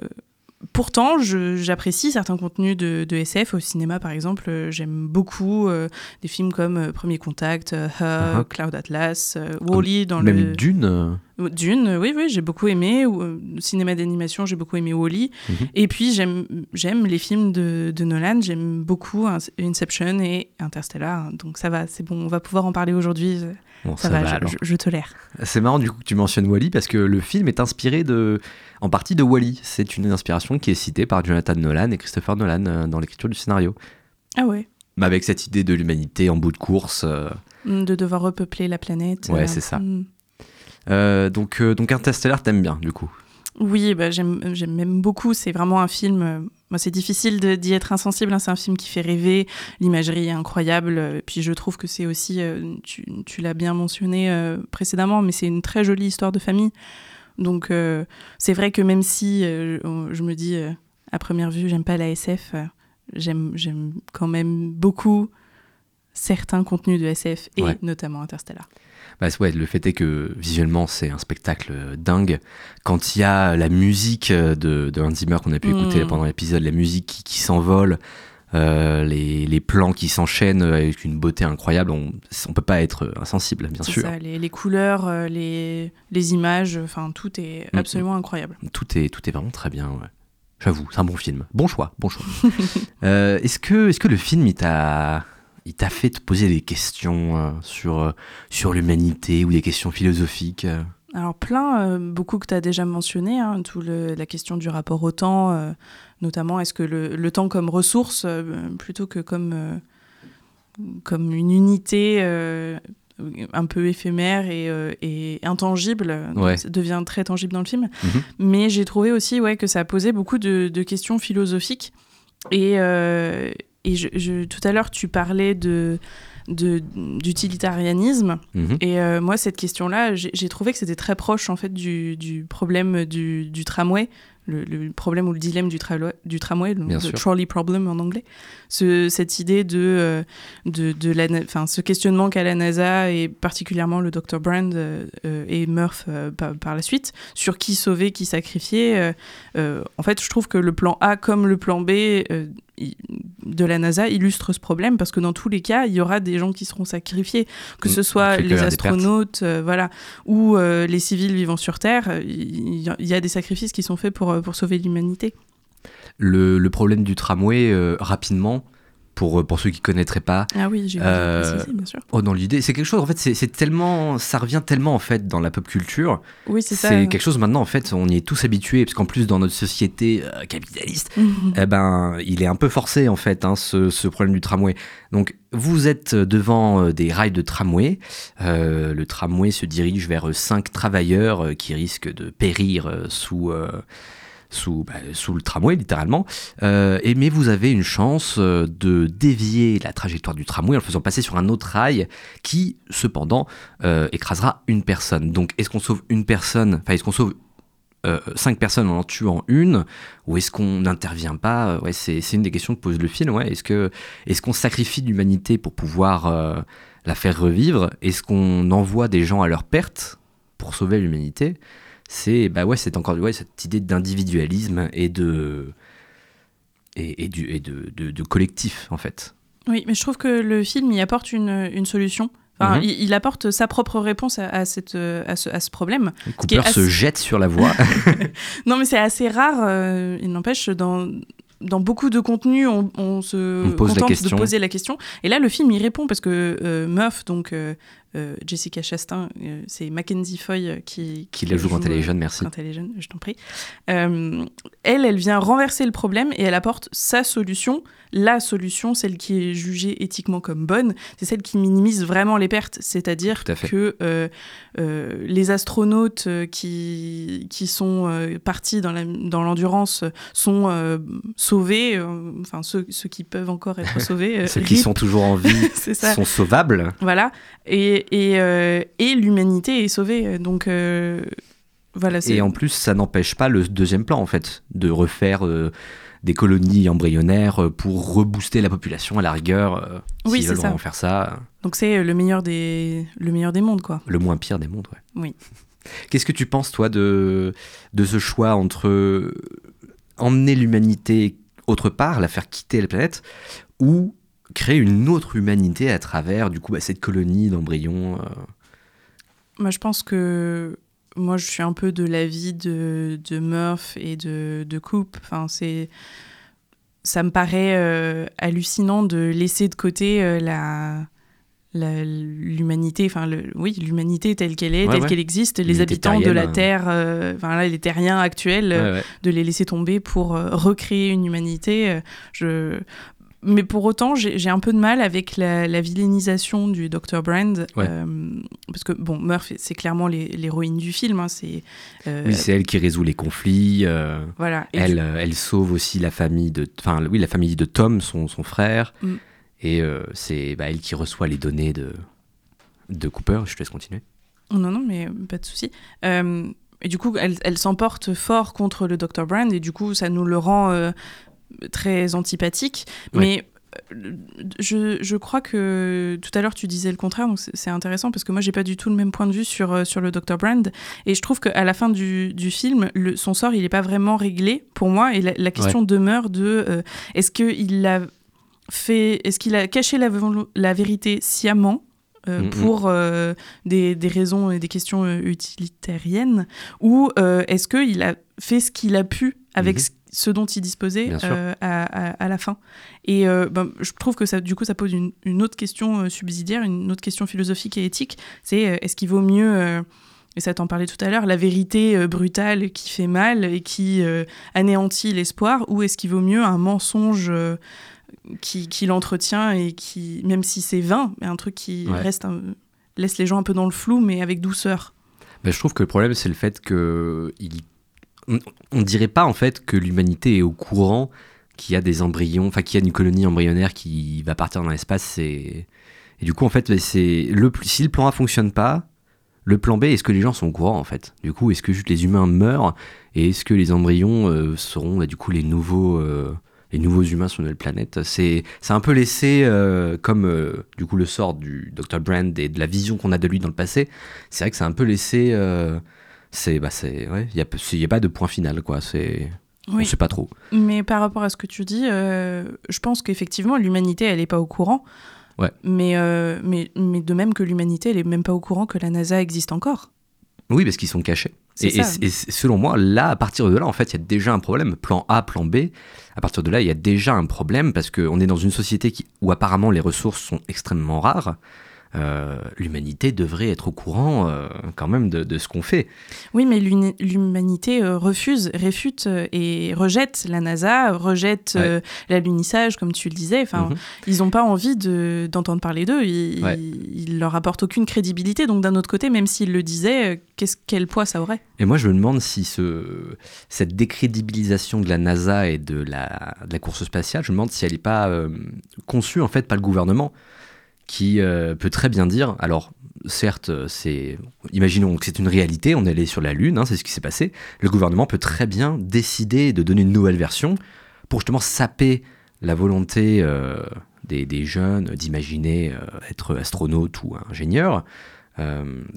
pourtant, j'apprécie certains contenus de, de SF au cinéma, par exemple. Euh, J'aime beaucoup euh, des films comme Premier Contact, Uh-huh. Cloud Atlas, euh, Wall-E dans Même le... Dune euh, Dune, euh, oui, oui, j'ai beaucoup aimé. Ou, euh, cinéma d'animation, j'ai beaucoup aimé Wall-E. Mhm. Et puis, j'aime les films de, de Nolan. J'aime beaucoup In- Inception et Interstellar. Donc, ça va, c'est bon, on va pouvoir en parler aujourd'hui. Bon, ça, ça va, va, je- alors. je, je tolère. C'est marrant du coup que tu mentionnes Wally parce que le film est inspiré de, en partie de Wally. C'est une inspiration qui est citée par Jonathan Nolan et Christopher Nolan euh, dans l'écriture du scénario. Ah ouais, Mais avec cette idée de l'humanité en bout de course. euh, Mm, de devoir repeupler la planète. Ouais, euh, c'est ça. mm. Euh, donc, euh, donc Interstellar, t'aimes bien du coup. Oui, bah, j'aime même beaucoup. C'est vraiment un film. euh, moi, c'est difficile d'y être insensible. hein, C'est un film qui fait rêver. L'imagerie est incroyable. puis, je trouve que c'est aussi. tu tu l'as bien mentionné précédemment, mais c'est une très jolie histoire de famille. Donc, c'est vrai que même si je me dis à première vue, j'aime pas la SF, j'aime quand même beaucoup certains contenus de SF et Ouais. notamment Interstellar. Bah, ouais, le fait est que visuellement c'est un spectacle euh, dingue. Quand il y a la musique euh, de, de Hans Zimmer qu'on a pu Mm. écouter pendant l'épisode, la musique qui, qui s'envole, euh, les, les plans qui s'enchaînent avec une beauté incroyable. On ne peut pas être insensible, bien sûr. ça, les, les couleurs, les, les images, enfin tout est Mm, absolument incroyable. Tout est, tout est vraiment très bien. ouais. J'avoue, c'est un bon film. Bon choix, bon choix. Euh, est-ce que, est-ce que le film, il t'a, il t'a fait te poser des questions euh, sur, euh, sur l'humanité ou des questions philosophiques euh Alors plein, euh, beaucoup que tu as déjà mentionné, hein, tout le- la question du rapport au temps, euh, notamment est-ce que le, le temps comme ressource euh, plutôt que comme, comme une unité un peu éphémère et, et intangible, Ouais. devient très tangible dans le film. Mhm. Mais j'ai trouvé aussi ouais, que ça posait beaucoup de, de questions philosophiques. Et, et je- je- tout à l'heure, tu parlais de d'utilitarianisme. Mhm. et euh, moi cette question là j'ai trouvé que c'était très proche en fait du, du problème du, du tramway le, le problème ou le dilemme du, tramway le, trolley problem en anglais. Ce, cette idée de, euh, de, de la enfin ce questionnement qu'a la NASA et particulièrement le Dr Brand euh, et Murph euh, par, par la suite sur qui sauver qui sacrifier euh, en fait je trouve que le plan A comme le plan B de la NASA illustre ce problème parce que dans tous les cas, il y aura des gens qui seront sacrifiés, que ce Mm, soit qu'il y les astronautes, euh, voilà, ou euh, les civils vivant sur Terre. euh, Il y, a- des sacrifices qui sont faits pour, pour sauver l'humanité. le, le problème du tramway, euh, rapidement, pour, euh, pour ceux qui connaîtraient pas, Ah oui, j'ai Euh, bien sûr. oh, dans l'idée, c'est quelque chose, en fait, c'est tellement, ça revient tellement, en fait, dans la pop culture. Oui, c'est ça. C'est quelque chose maintenant, en fait, on y est tous habitués, parce qu'en plus, dans notre société euh, capitaliste, Mhm. eh ben, il est un peu forcé, en fait, hein, ce, ce problème du tramway. Donc, vous êtes devant euh, des rails de tramway. Euh, le tramway se dirige vers cinq travailleurs qui risquent de périr sous. Sous, bah, sous le tramway littéralement, Euh, mais vous avez une chance euh, de dévier la trajectoire du tramway en le faisant passer sur un autre rail qui cependant euh, écrasera une personne. Donc est-ce qu'on sauve une personne, enfin est-ce qu'on sauve cinq personnes en en tuant une, ou est-ce qu'on n'intervient pas? Ouais, c'est une des questions que pose le film. Ouais. Est-ce que est-ce qu'on sacrifie l'humanité pour pouvoir la faire revivre? Est-ce qu'on envoie des gens à leur perte pour sauver l'humanité? C'est bah ouais, c'est encore ouais, cette idée d'individualisme et de et, et du et de, de, de collectif en fait. Oui, mais je trouve que le film y apporte une, une solution. Enfin, Mhm. il, il apporte sa propre réponse à, à cette, à, ce, à ce problème. Ce Cooper se jette sur la voie. Non, mais c'est assez rare. euh, il n'empêche, dans, dans beaucoup de contenus, on, on se On pose la contente question. de poser la question. Et là, le film y répond parce que euh, Murph, donc euh, euh, Jessica Chastain, euh, c'est Mackenzie Foy euh, qui, Qui la joue quand elle est jeune, merci. Quand elle est jeune, je t'en prie. Elle, elle vient renverser le problème et elle apporte sa solution. La solution, celle qui est jugée éthiquement comme bonne, c'est celle qui minimise vraiment les pertes. C'est-à-dire que les astronautes qui, qui sont partis dans l'endurance sont sauvés, enfin ceux, ceux qui peuvent encore être sauvés. Ceux qui sont toujours en vie C'est ça. sont sauvables. Voilà. Et, et, euh, et l'humanité est sauvée. Donc euh, voilà. Et en plus, ça n'empêche pas le deuxième plan, en fait, de refaire euh, des colonies embryonnaires pour rebooster la population à la rigueur. Oui, c'est ça. faire ça, Donc c'est le meilleur des le meilleur des mondes quoi. le moins pire des mondes, ouais. Oui. Qu'est-ce que tu penses, toi, de, de ce choix entre emmener l'humanité autre part, la faire quitter la planète, ou créer une autre humanité à travers, du coup, bah, cette colonie d'embryons euh, Moi je pense que moi je suis un peu de l'avis de, de Murph et de, de Coop. Enfin c'est ça me paraît euh, hallucinant de laisser de côté euh, la l'humanité, enfin le, oui, l'humanité telle qu'elle est, Ouais, telle ouais. qu'elle existe, les habitants de la Terre, euh, enfin là, les terriens actuels, ouais, de les laisser tomber pour recréer une humanité. je... Mais pour autant, j'ai un peu de mal avec la, la vilainisation du Dr. Brand. Ouais. euh, parce que, bon, Murph, c'est clairement l'hé- l'héroïne du film. hein, c'est, euh, Oui, c'est elle qui résout les conflits. euh, voilà. Et elle, elle sauve aussi la famille de, enfin, oui, la famille de Tom, son, son frère. Mm. Et c'est bah, elle qui reçoit les données de, de Cooper. Je te laisse continuer. Oh, Non, non, mais pas de souci. Et du coup, elle, elle s'emporte fort contre le Dr. Brand, et du coup, ça nous le rend très antipathique. Mais euh, je, je crois que tout à l'heure, tu disais le contraire, donc c'est intéressant, parce que moi, j'ai pas du tout le même point de vue sur, euh, sur le Dr. Brand. Et je trouve qu'à la fin du, du film, le- son sort, il est pas vraiment réglé pour moi, et la, la question demeure de euh, est-ce qu'il l'a fait, est-ce qu'il a caché la, la vérité sciemment euh, pour euh, des, des raisons et des questions utilitariennes ou est-ce qu'il a fait ce qu'il a pu avec Mhm. ce, ce dont il disposait euh, à, à- à la fin Et euh, ben, je trouve que ça, du coup, ça pose une, une autre question euh, subsidiaire, une autre question philosophique et éthique. C'est est-ce qu'il vaut mieux, et ça t'en parlait tout à l'heure, la vérité euh, brutale qui fait mal et qui euh, anéantit l'espoir, ou est-ce qu'il vaut mieux un mensonge euh, qui, qui l'entretient et qui, même si c'est vain, mais un truc qui Ouais. reste un- laisse les gens un peu dans le flou, mais avec douceur? Ben, je trouve que le problème, c'est le fait que il... on, on dirait pas en fait que l'humanité est au courant qu'il y a des embryons, enfin qu'il y a une colonie embryonnaire qui va partir dans l'espace. Et... du coup, en fait, ben, c'est le si le plan A fonctionne pas, le plan B, est-ce que les gens sont au courant en fait? Du coup, est-ce que juste les humains meurent et est-ce que les embryons euh, seront ben, du coup les nouveaux euh, les nouveaux humains sur notre planète? C'est un peu laissé euh, comme du coup le sort du Dr Brand et de la vision qu'on a de lui dans le passé. C'est vrai que c'est un peu laissé. C'est bah c'est ouais, il y a il a pas de point final quoi. C'est on Oui. sait pas trop. Mais par rapport à ce que tu dis, euh, je pense qu'effectivement, l'humanité, elle n'est pas au courant. Ouais. Mais, euh, mais, mais de même que l'humanité, elle n'est même pas au courant que la NASA existe encore. Oui, parce qu'ils sont cachés. Et, et selon moi, là, à partir de là, en fait, il y a déjà un problème. Plan A, plan B. À partir de là, il y a déjà un problème parce qu'on est dans une société qui, où apparemment les ressources sont extrêmement rares. Euh, L'humanité devrait être au courant euh, quand même de, de ce qu'on fait. Oui, mais l'humanité euh, refuse, réfute et rejette la NASA, rejette euh, l'alunissage, comme tu le disais. Enfin, Mhm. ils n'ont pas envie de- d'entendre parler d'eux. Ils, Ouais. ils leur apportent aucune crédibilité. Donc, d'un autre côté, même s'ils le disaient, quel poids ça aurait? Et moi, je me demande si ce, cette décrédibilisation de la NASA et de la, de la course spatiale, je me demande si elle n'est pas conçue en fait par le gouvernement, qui euh, peut très bien dire, alors certes, euh, c'est, imaginons que c'est une réalité, on est allé sur la Lune, hein, c'est ce qui s'est passé, le gouvernement peut très bien décider de donner une nouvelle version pour justement saper la volonté euh, des, des jeunes d'imaginer euh, être astronaute ou ingénieur,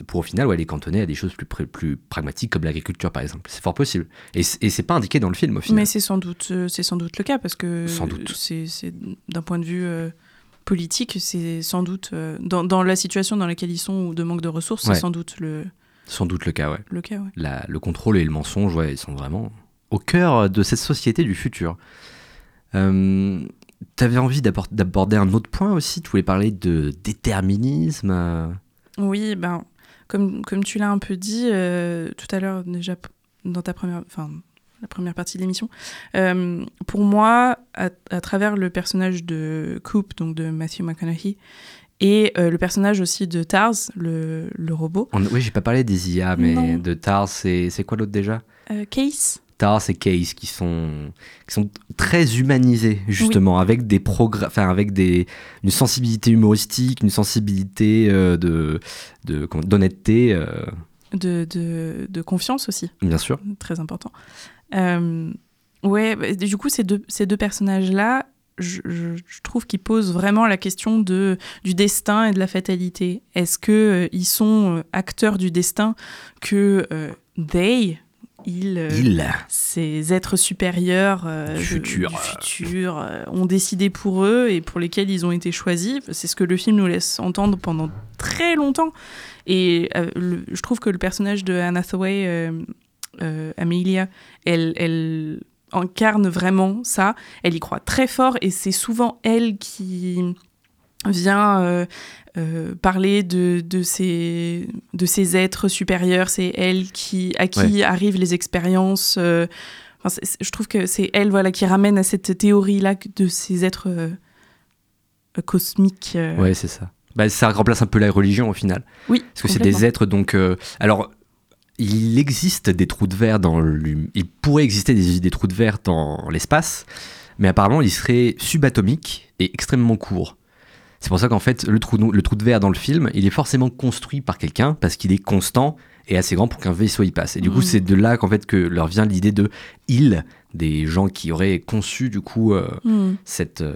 pour au final ouais, les cantonner à des choses plus, pr- plus pragmatiques comme l'agriculture par exemple. C'est fort possible. Et, et c'est pas indiqué dans le film au final. Mais c'est sans doute, c'est sans doute le cas parce que Sans doute. c'est c'est- d'un point de vue politique, c'est sans doute euh, dans, dans la situation dans laquelle ils sont ou de manque de ressources, Ouais. c'est sans doute le, Sans doute le cas, ouais. le cas. Ouais. La- le contrôle et le mensonge, ouais, ils sont vraiment au cœur de cette société du futur. Euh, T'avais envie d'abord- d'aborder un autre point aussi? Tu voulais parler de déterminisme euh, Oui, ben comme comme tu l'as un peu dit euh, tout à l'heure déjà dans ta première, enfin la première partie de l'émission. euh, pour moi, à, à travers le personnage de Coop, donc de Matthew McConaughey, et euh, le personnage aussi de Tars, le, le robot, on- Oui, j'ai pas parlé des IA, mais Non. de Tars, c'est quoi l'autre déjà? Euh, Case, Tars et Case qui sont, qui sont très humanisés justement avec des enfin avec des une sensibilité humoristique, une sensibilité de d'honnêteté, de, de, de confiance aussi, bien sûr. très important. Euh, ouais, bah, du coup, ces deux, ces deux personnages-là, je, je- je trouve qu'ils posent vraiment la question de, du destin et de la fatalité. Est-ce que euh, ils sont euh, acteurs du destin que euh, they, ils, euh, Il. ces êtres supérieurs euh, de- futur. du futur, euh, ont décidé pour eux et pour lesquels ils ont été choisis. C'est ce que le film nous laisse entendre pendant très longtemps. Et le- je trouve que le personnage de Anne Hathaway, euh, Amelia, elle, elle incarne vraiment ça. Elle y croit très fort et c'est souvent elle qui vient euh, euh, parler de, de, ces, de ces êtres supérieurs. C'est elle qui, à qui Ouais. arrivent les expériences. euh, enfin, je trouve que c'est elle voilà, qui ramène à cette théorie-là de ces êtres cosmiques. Ouais, c'est ça. Bah, ça remplace un peu la religion au final. Oui, Parce que c'est des êtres donc. alors, il existe des trous de verre dans l'hum- Il pourrait exister des, des trous de verre dans l'espace, mais apparemment, ils seraient subatomiques et extrêmement courts. C'est pour ça qu'en fait, le trou, le trou de verre dans le film, il est forcément construit par quelqu'un parce qu'il est constant et assez grand pour qu'un vaisseau y passe. Et du coup, Mhm. c'est de là qu'en fait que leur vient l'idée de il, des gens qui auraient conçu du coup euh, Hmm. cette, euh,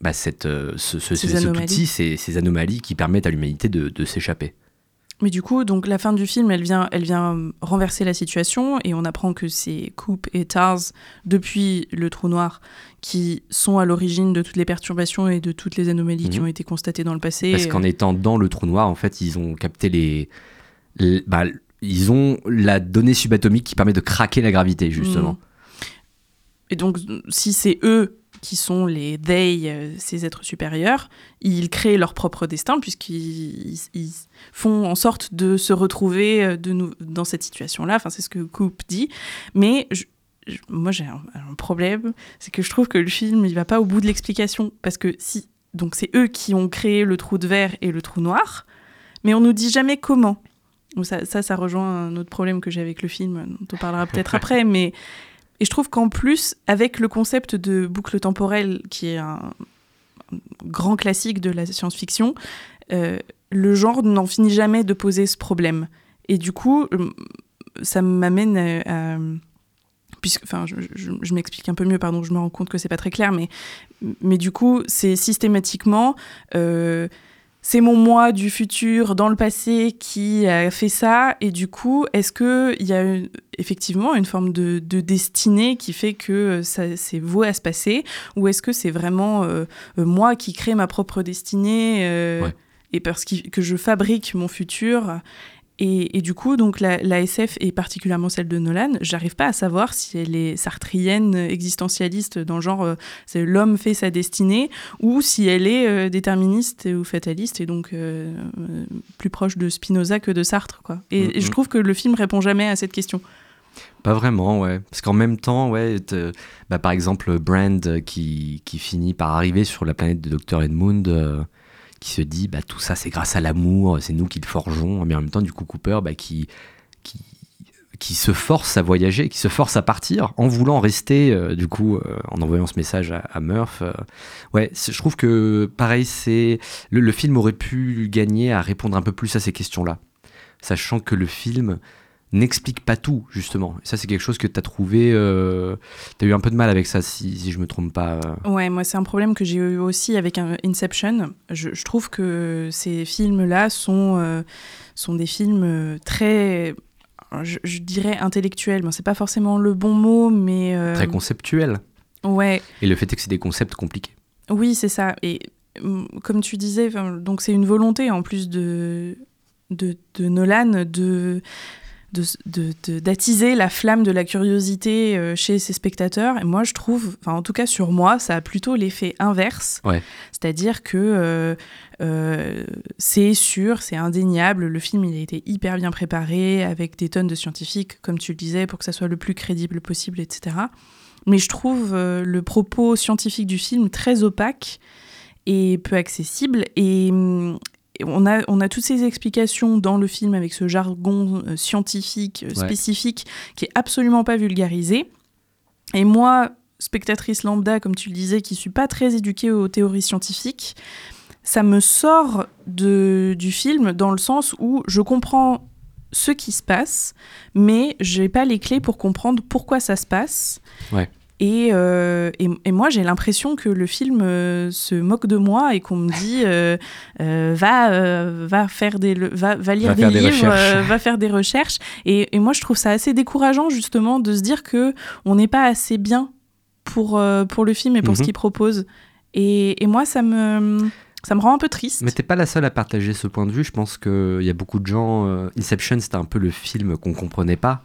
bah, cette, euh, ce, ce- Ces ce- cet outil, ces, ces anomalies qui permettent à l'humanité de, de s'échapper. Mais du coup, donc la fin du film, elle vient, elle vient renverser la situation et on apprend que c'est Coop et Tars, depuis le trou noir, qui sont à l'origine de toutes les perturbations et de toutes les anomalies qui Mhm. ont été constatées dans le passé. Parce qu'en étant dans le trou noir, en fait, ils ont capté les. les- bah, ils ont la donnée subatomique qui permet de craquer la gravité, justement. Mm. Et donc, si c'est eux qui sont les they, euh, ces êtres supérieurs, ils créent leur propre destin puisqu'ils ils- ils font en sorte de se retrouver euh, de dans cette situation-là. Enfin, c'est ce que Coop dit. Mais je- je- moi, j'ai un, un problème, c'est que je trouve que le film, il va pas au bout de l'explication parce que si, donc c'est eux qui ont créé le trou de verre et le trou noir, mais on nous dit jamais comment. Ça, ça, ça rejoint un autre problème que j'ai avec le film, dont on parlera peut-être après, mais et je trouve qu'en plus, avec le concept de boucle temporelle, qui est un, grand classique de la science-fiction, euh, le genre n'en finit jamais de poser ce problème. Et du coup, euh, ça m'amène à... à- enfin, je m'explique un peu mieux, pardon, je me rends compte que c'est pas très clair, mais, mais du coup, c'est systématiquement... euh, c'est mon moi du futur dans le passé qui a fait ça et du coup est-ce que il y a une- effectivement une forme de, de destinée qui fait que euh, ça c'est voué à se passer? Ou est-ce que c'est vraiment euh, euh, moi qui crée ma propre destinée euh, Ouais. et parce qu'il- que je fabrique mon futur et, et du coup, donc la, la SF et particulièrement celle de Nolan, j'arrive pas à savoir si elle est sartrienne, existentialiste, dans le genre euh, c'est l'homme fait sa destinée, ou si elle est euh, déterministe ou fataliste et donc euh, plus proche de Spinoza que de Sartre, quoi. Et, et je Mhm. trouve que le film répond jamais à cette question. Pas vraiment, ouais. Parce qu'en même temps, ouais, bah, par exemple, Brand qui, qui finit par arriver sur la planète de Dr. Edmund, qui se dit, bah, tout ça c'est grâce à l'amour, c'est nous qui le forgeons. Mais en même temps, du coup, Cooper, bah, qui, se force à voyager, qui se force à partir, en voulant rester, euh, du coup, euh, en envoyant ce message à, Murph. euh. ouais, je trouve que, pareil, c'est le film aurait pu gagner à répondre un peu plus à ces questions-là. Sachant que le film n'explique pas tout, justement. Et ça, c'est quelque chose que tu as trouvé. Euh, tu as eu un peu de mal avec ça, si, si je me trompe pas. Ouais, moi c'est un problème que j'ai eu aussi avec Inception. Je, je trouve que ces films-là sont, euh, sont des films euh, très, je, je dirais intellectuels. Bon, c'est pas forcément le bon mot, mais euh, Très conceptuel. ouais, Et le fait est que c'est des concepts compliqués. oui c'est ça. Et hum, comme tu disais, donc c'est une volonté en plus de de, de Nolan de de- de- de- d'attiser la flamme de la curiosité euh, chez ses spectateurs. Et moi, je trouve, enfin, en tout cas sur moi, ça a plutôt l'effet inverse. Ouais. C'est-à-dire que euh, euh, c'est sûr, c'est indéniable, le film il a été hyper bien préparé, avec des tonnes de scientifiques, comme tu le disais, pour que ça soit le plus crédible possible, etc. Mais je trouve euh, le propos scientifique du film très opaque et peu accessible. Et, hum, et on, a, on a toutes ces explications dans le film avec ce jargon euh, scientifique euh, Ouais. spécifique qui est absolument pas vulgarisé. Et moi, spectatrice lambda, comme tu le disais, qui suis pas très éduquée aux théories scientifiques, ça me sort de, du film dans le sens où je comprends ce qui se passe, mais j'ai pas les clés pour comprendre pourquoi ça se passe. Ouais. Et, euh, et, et moi, j'ai l'impression que le film euh, se moque de moi et qu'on me dit euh, va, va, faire des, va, va lire Va des livres, va faire des recherches. Et, et moi, je trouve ça assez décourageant, justement, de se dire que on n'est pas assez bien pour, pour le film et pour ce Mhm. qu'il propose. Et, et moi, ça me, ça me rend un peu triste. Mais t'es pas la seule à partager ce point de vue. Je pense qu'il y a beaucoup de gens. Inception, c'était un peu le film qu'on comprenait pas.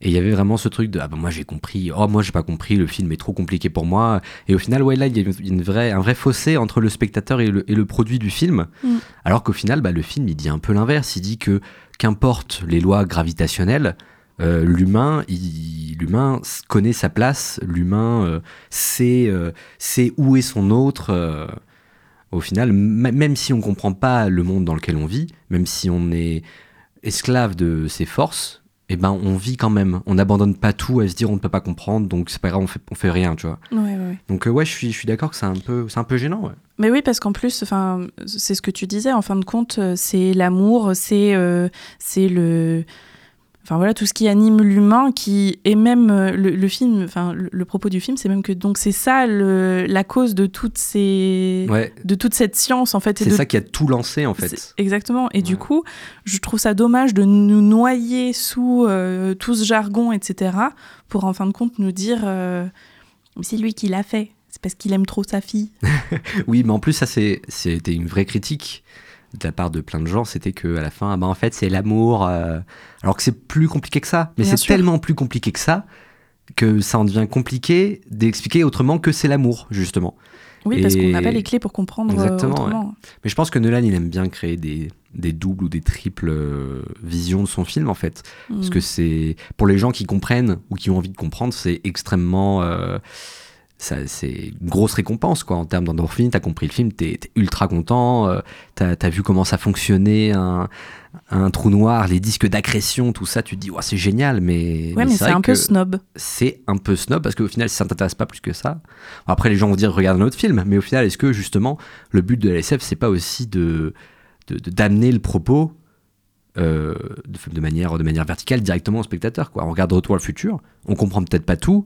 Et il y avait vraiment ce truc de ah bah moi j'ai compris, oh moi j'ai pas compris, le film est trop compliqué pour moi. Et au final, ouais, là il y a une- vraie, un vrai fossé entre le spectateur et le, et le produit du film. Mm. Alors qu'au final, bah, le film il dit un peu l'inverse. Il dit que qu'importe les lois gravitationnelles, euh, l'humain, l'humain connaît sa place, l'humain euh, sait, euh, sait où est son autre. au final, même si on comprend pas le monde dans lequel on vit, même si on est esclave de ses forces, eh ben on vit quand même. On n'abandonne pas tout à se dire on ne peut pas comprendre, donc c'est pas grave, on fait, on fait rien, tu vois. Ouais, ouais, ouais. Donc euh, ouais, je suis, je suis d'accord que c'est un peu, un peu gênant. Ouais. Mais oui, parce qu'en plus, c'est ce que tu disais. En fin de compte, euh, c'est l'amour, c'est, euh, c'est le, enfin voilà tout ce qui anime l'humain qui est même euh, le, le film enfin le, le propos du film c'est même que donc c'est ça le, la cause de toutes ces Ouais. de toute cette science en fait et C'est de- ça qui a tout lancé en fait. exactement. Et du coup je trouve ça dommage de nous noyer sous euh, tout ce jargon etc pour en fin de compte nous dire euh, Mais c'est lui qui l'a fait. C'est parce qu'il aime trop sa fille. Oui, mais en plus, ça, c'est- c'était une vraie critique de la part de plein de gens. C'était que à la fin, ah ben, en fait, c'est l'amour. euh, alors que c'est plus compliqué que ça. Mais c'est tellement plus compliqué que ça que ça en devient compliqué d'expliquer autrement que c'est l'amour, justement. oui parce qu'on n'a pas les clés pour comprendre euh, Exactement, autrement Mais je pense que Nolan, il aime bien créer des, des doubles ou des triples euh, visions de son film, en fait. Parce Mm. que c'est. Pour les gens qui comprennent ou qui ont envie de comprendre, c'est extrêmement. euh, c'est une grosse récompense, quoi, en termes d'endorphine. T'as compris le film, t'es t'es ultra content. euh, T'as as vu comment ça fonctionnait, un, un trou noir, les disques d'accrétion, tout ça. Tu te dis, ouais, c'est génial, mais. ouais mais c'est un peu snob c'est un peu snob parce qu'au final, ça t'intéresse pas plus que ça. Après, les gens vont dire regarde un autre film, mais au final, est-ce que justement, le but de la SF, c'est pas aussi de d'amener le propos euh, de, de manière de manière verticale directement au spectateur quoi. On regarde Retour à le futur, on comprend peut-être pas tout,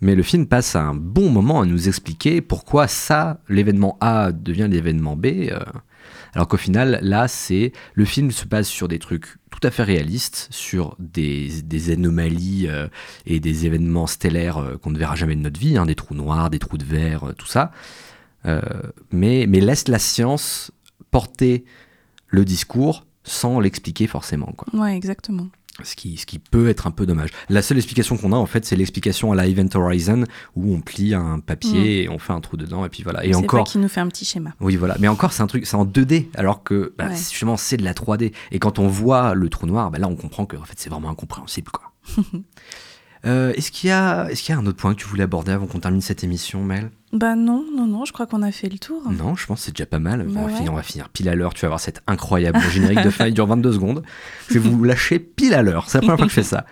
mais le film passe un bon moment à nous expliquer pourquoi ça, l'événement A devient l'événement B. euh, alors qu'au final, là, c'est le film se base sur des trucs tout à fait réalistes, sur des, anomalies euh, et des événements stellaires euh, qu'on ne verra jamais de notre vie, hein, des trous noirs, des trous de verre, tout ça. Mais, mais laisse la science porter le discours sans l'expliquer forcément. Quoi. ouais exactement Ce, qui, ce qui peut être un peu dommage. La seule explication qu'on a, en fait, c'est l'explication à la Event Horizon, où on plie un papier et on fait un trou dedans, et puis voilà. Et encore, qui nous fait un petit schéma oui, voilà. Mais encore, c'est un truc, c'est en 2D, alors que bah, Ouais. justement, c'est de la 3D. Et quand on voit le trou noir, bah, là, on comprend que en fait, c'est vraiment incompréhensible, quoi. Euh, est-ce qu'il y a, est-ce qu'il y a un autre point que tu voulais aborder avant qu'on termine cette émission, Mel? Bah non non non je crois qu'on a fait le tour Non, je pense que c'est déjà pas mal. Bah on, va ouais. finir, on va finir pile à l'heure. Tu vas voir cette incroyable générique de fin, il dure 22 secondes. Je vais vous lâcher pile à l'heure. C'est la première fois que je fais ça.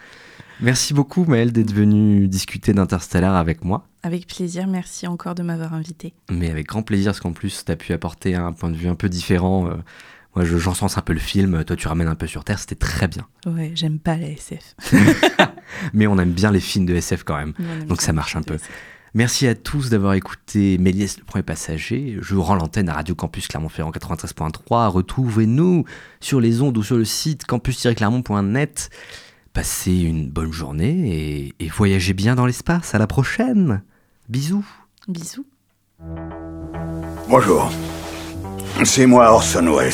Merci beaucoup, Maëlle, d'être venue discuter d'Interstellar avec moi. Avec plaisir, merci encore de m'avoir invité. Mais avec grand plaisir, parce qu'en plus, tu as pu apporter un point de vue un peu différent. euh, moi, je- j'encense un peu le film. Toi, tu ramènes un peu sur Terre. C'était très bien. Ouais, j'aime pas la SF. Mais on aime bien les films de SF quand même. Donc ça marche un peu. SF. Merci à tous d'avoir écouté Méliès, le premier passager. Je rends l'antenne à Radio Campus Clermont-Ferrand 93.3. Retrouvez-nous sur les ondes ou sur le site campus-clermont.net. Passez une bonne journée et, et voyagez bien dans l'espace. À la prochaine. Bisous. Bisous. Bonjour. C'est moi Orson Welles.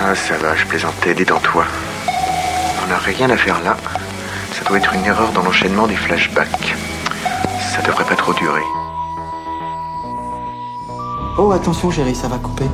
Ah, ça va, je plaisantais, détends-toi. On n'a rien à faire là. Ça doit être une erreur dans l'enchaînement des flashbacks. Ça devrait pas trop durer. Oh, attention, chérie, ça va couper.